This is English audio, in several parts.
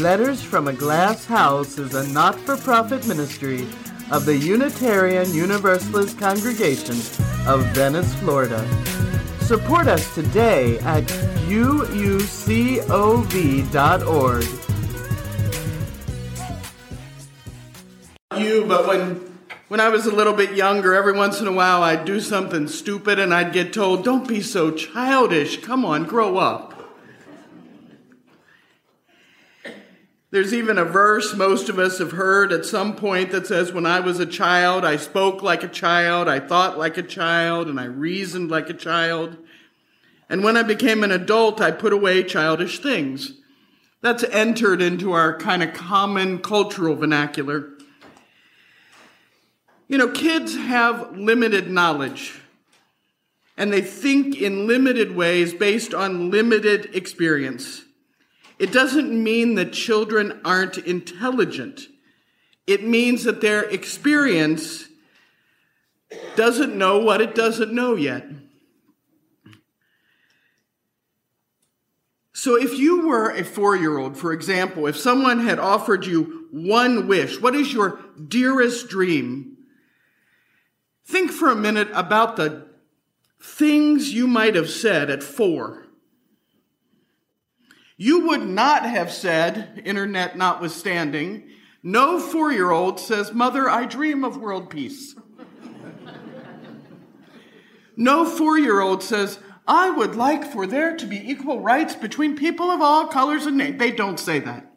Letters from a Glass House is a not for profit ministry of the Unitarian Universalist Congregation of Venice, Florida. Support us today at uucov.org. You, but when when I was a little bit younger, every once in a while I'd do something stupid and I'd get told, "Don't be so childish. Come on, grow up." There's even a verse most of us have heard at some point that says, When I was a child, I spoke like a child, I thought like a child, and I reasoned like a child. And when I became an adult, I put away childish things. That's entered into our kind of common cultural vernacular. You know, kids have limited knowledge, and they think in limited ways based on limited experience. It doesn't mean that children aren't intelligent. It means that their experience doesn't know what it doesn't know yet. So, if you were a four year old, for example, if someone had offered you one wish, what is your dearest dream? Think for a minute about the things you might have said at four. You would not have said, internet notwithstanding, no four year old says, Mother, I dream of world peace. no four year old says, I would like for there to be equal rights between people of all colors and names. They don't say that.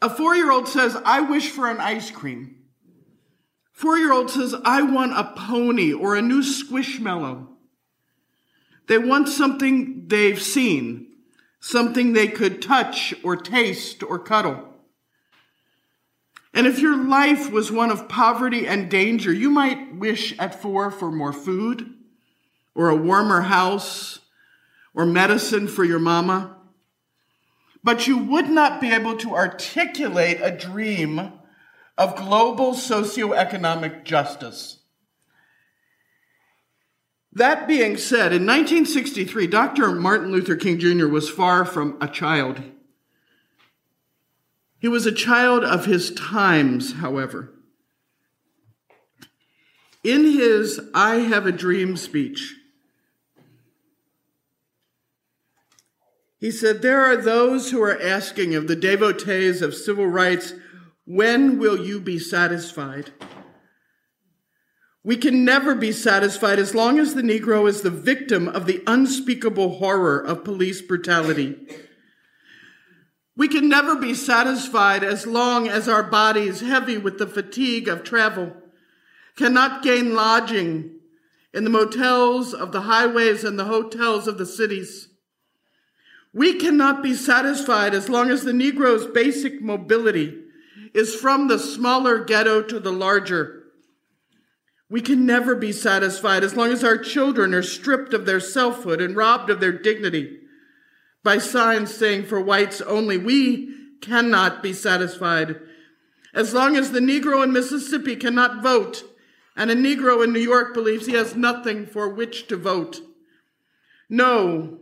A four year old says, I wish for an ice cream. Four year old says, I want a pony or a new squishmallow. They want something they've seen something they could touch or taste or cuddle. And if your life was one of poverty and danger, you might wish at four for more food or a warmer house or medicine for your mama. But you would not be able to articulate a dream of global socioeconomic justice. That being said, in 1963, Dr. Martin Luther King Jr. was far from a child. He was a child of his times, however. In his I Have a Dream speech, he said, There are those who are asking of the devotees of civil rights, when will you be satisfied? We can never be satisfied as long as the Negro is the victim of the unspeakable horror of police brutality. We can never be satisfied as long as our bodies, heavy with the fatigue of travel, cannot gain lodging in the motels of the highways and the hotels of the cities. We cannot be satisfied as long as the Negro's basic mobility is from the smaller ghetto to the larger we can never be satisfied as long as our children are stripped of their selfhood and robbed of their dignity by signs saying for whites only. We cannot be satisfied as long as the Negro in Mississippi cannot vote and a Negro in New York believes he has nothing for which to vote. No,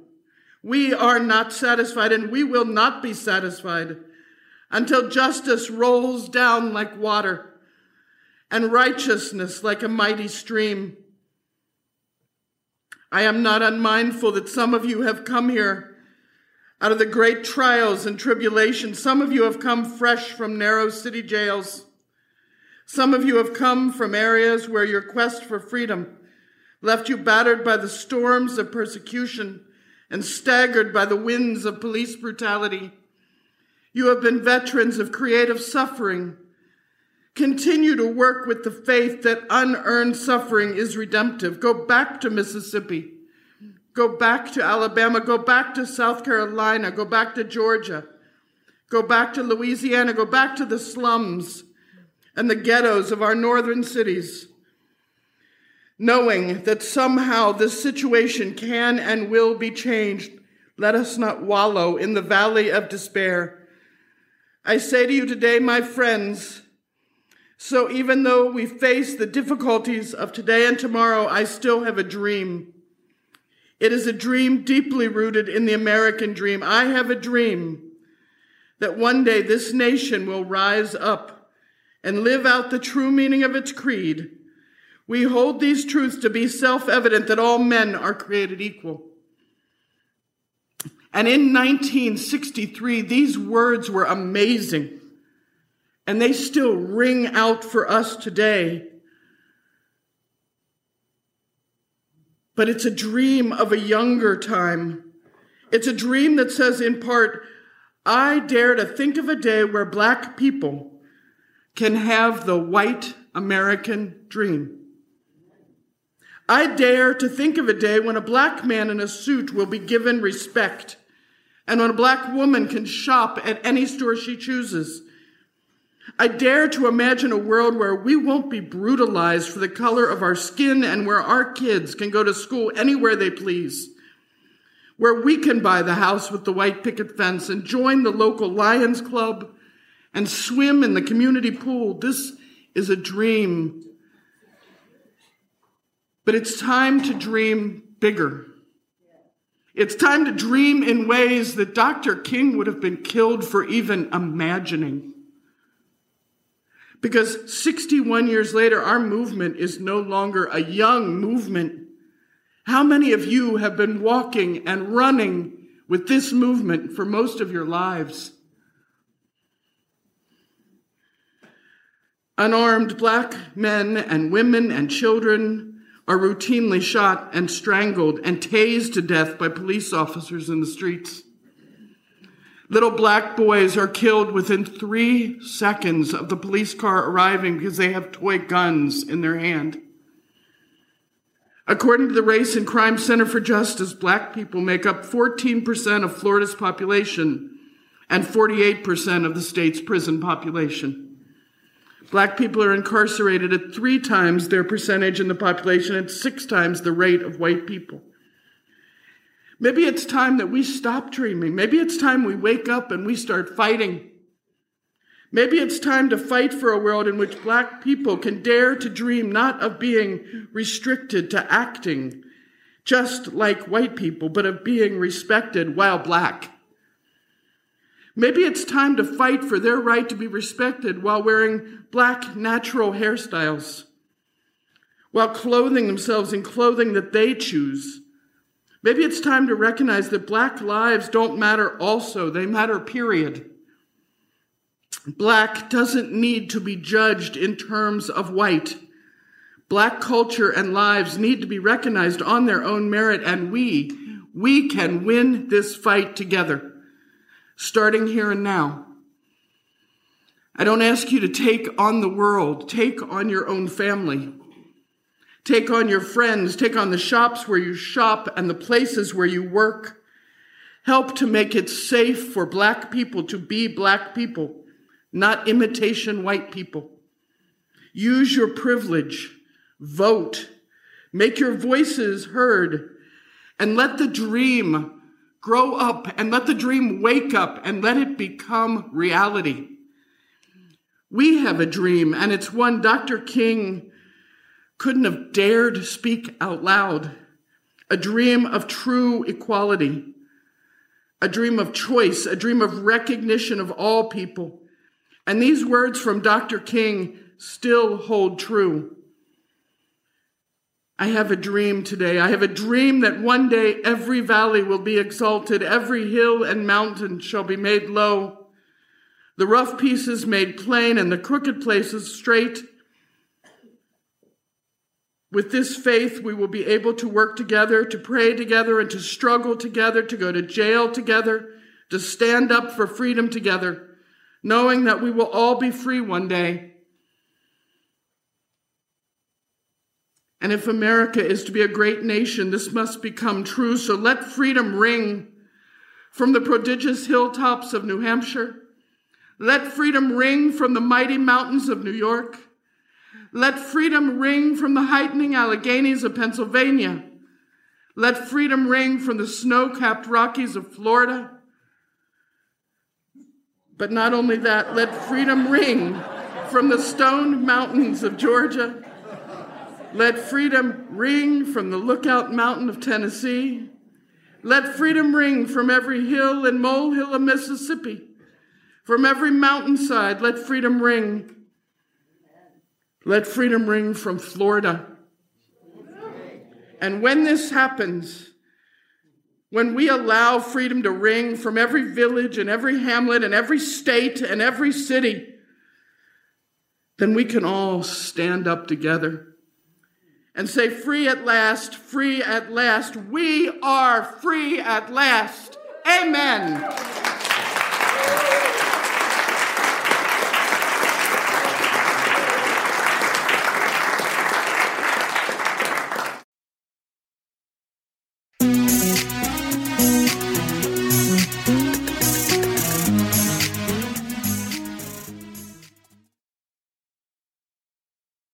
we are not satisfied and we will not be satisfied until justice rolls down like water and righteousness like a mighty stream. I am not unmindful that some of you have come here out of the great trials and tribulations. Some of you have come fresh from narrow city jails. Some of you have come from areas where your quest for freedom left you battered by the storms of persecution and staggered by the winds of police brutality. You have been veterans of creative suffering Continue to work with the faith that unearned suffering is redemptive. Go back to Mississippi. Go back to Alabama. Go back to South Carolina. Go back to Georgia. Go back to Louisiana. Go back to the slums and the ghettos of our northern cities. Knowing that somehow this situation can and will be changed, let us not wallow in the valley of despair. I say to you today, my friends, so even though we face the difficulties of today and tomorrow, I still have a dream. It is a dream deeply rooted in the American dream. I have a dream that one day this nation will rise up and live out the true meaning of its creed, we hold these truths to be self evident that all men are created equal. And in 1963, these words were amazing, and they still ring out for us today. But it's a dream of a younger time. It's a dream that says, in part, I dare to think of a day where black people can have the white American dream. I dare to think of a day when a black man in a suit will be given respect and when a black woman can shop at any store she chooses. I dare to imagine a world where we won't be brutalized for the color of our skin and where our kids can go to school anywhere they please. Where we can buy the house with the white picket fence and join the local Lions Club and swim in the community pool. This is a dream but it's time to dream bigger. It's time to dream in ways that Dr. King would have been killed for even imagining. Because 61 years later, our movement is no longer a young movement. How many of you have been walking and running with this movement for most of your lives? Unarmed black men and women and children are routinely shot and strangled and tased to death by police officers in the streets. Little black boys are killed within three seconds of the police car arriving because they have toy guns in their hand. According to the Race and Crime Center for Justice, black people make up 14% of Florida's population and 48% of the state's prison population. Black people are incarcerated at three times their percentage in the population and six times the rate of white people. Maybe it's time that we stop dreaming. Maybe it's time we wake up and we start fighting. Maybe it's time to fight for a world in which black people can dare to dream not of being restricted to acting just like white people, but of being respected while black. Maybe it's time to fight for their right to be respected while wearing black natural hairstyles, while clothing themselves in clothing that they choose. Maybe it's time to recognize that black lives don't matter also, they matter, period. Black doesn't need to be judged in terms of white. Black culture and lives need to be recognized on their own merit, and we, we can win this fight together starting here and now. I don't ask you to take on the world, take on your own family. Take on your friends, take on the shops where you shop and the places where you work. Help to make it safe for black people to be black people, not imitation white people. Use your privilege, vote, make your voices heard, and let the dream Grow up and let the dream wake up and let it become reality. We have a dream, and it's one Dr. King couldn't have dared speak out loud. A dream of true equality, a dream of choice, a dream of recognition of all people. And these words from Dr. King still hold true. I have a dream today. I have a dream that one day every valley will be exalted, every hill and mountain shall be made low, the rough pieces made plain, and the crooked places straight. With this faith, we will be able to work together, to pray together, and to struggle together, to go to jail together, to stand up for freedom together, knowing that we will all be free one day And if America is to be a great nation, this must become true. So let freedom ring from the prodigious hilltops of New Hampshire. Let freedom ring from the mighty mountains of New York. Let freedom ring from the heightening Alleghanies of Pennsylvania. Let freedom ring from the snow capped Rockies of Florida. But not only that, let freedom ring from the stone mountains of Georgia let freedom ring from the Lookout Mountain of Tennessee. Let freedom ring from every hill and molehill of Mississippi. From every mountainside, let freedom ring. Let freedom ring from Florida. And when this happens, when we allow freedom to ring from every village and every hamlet and every state and every city, then we can all stand up together and say, Free at last, free at last. We are free at last. Amen.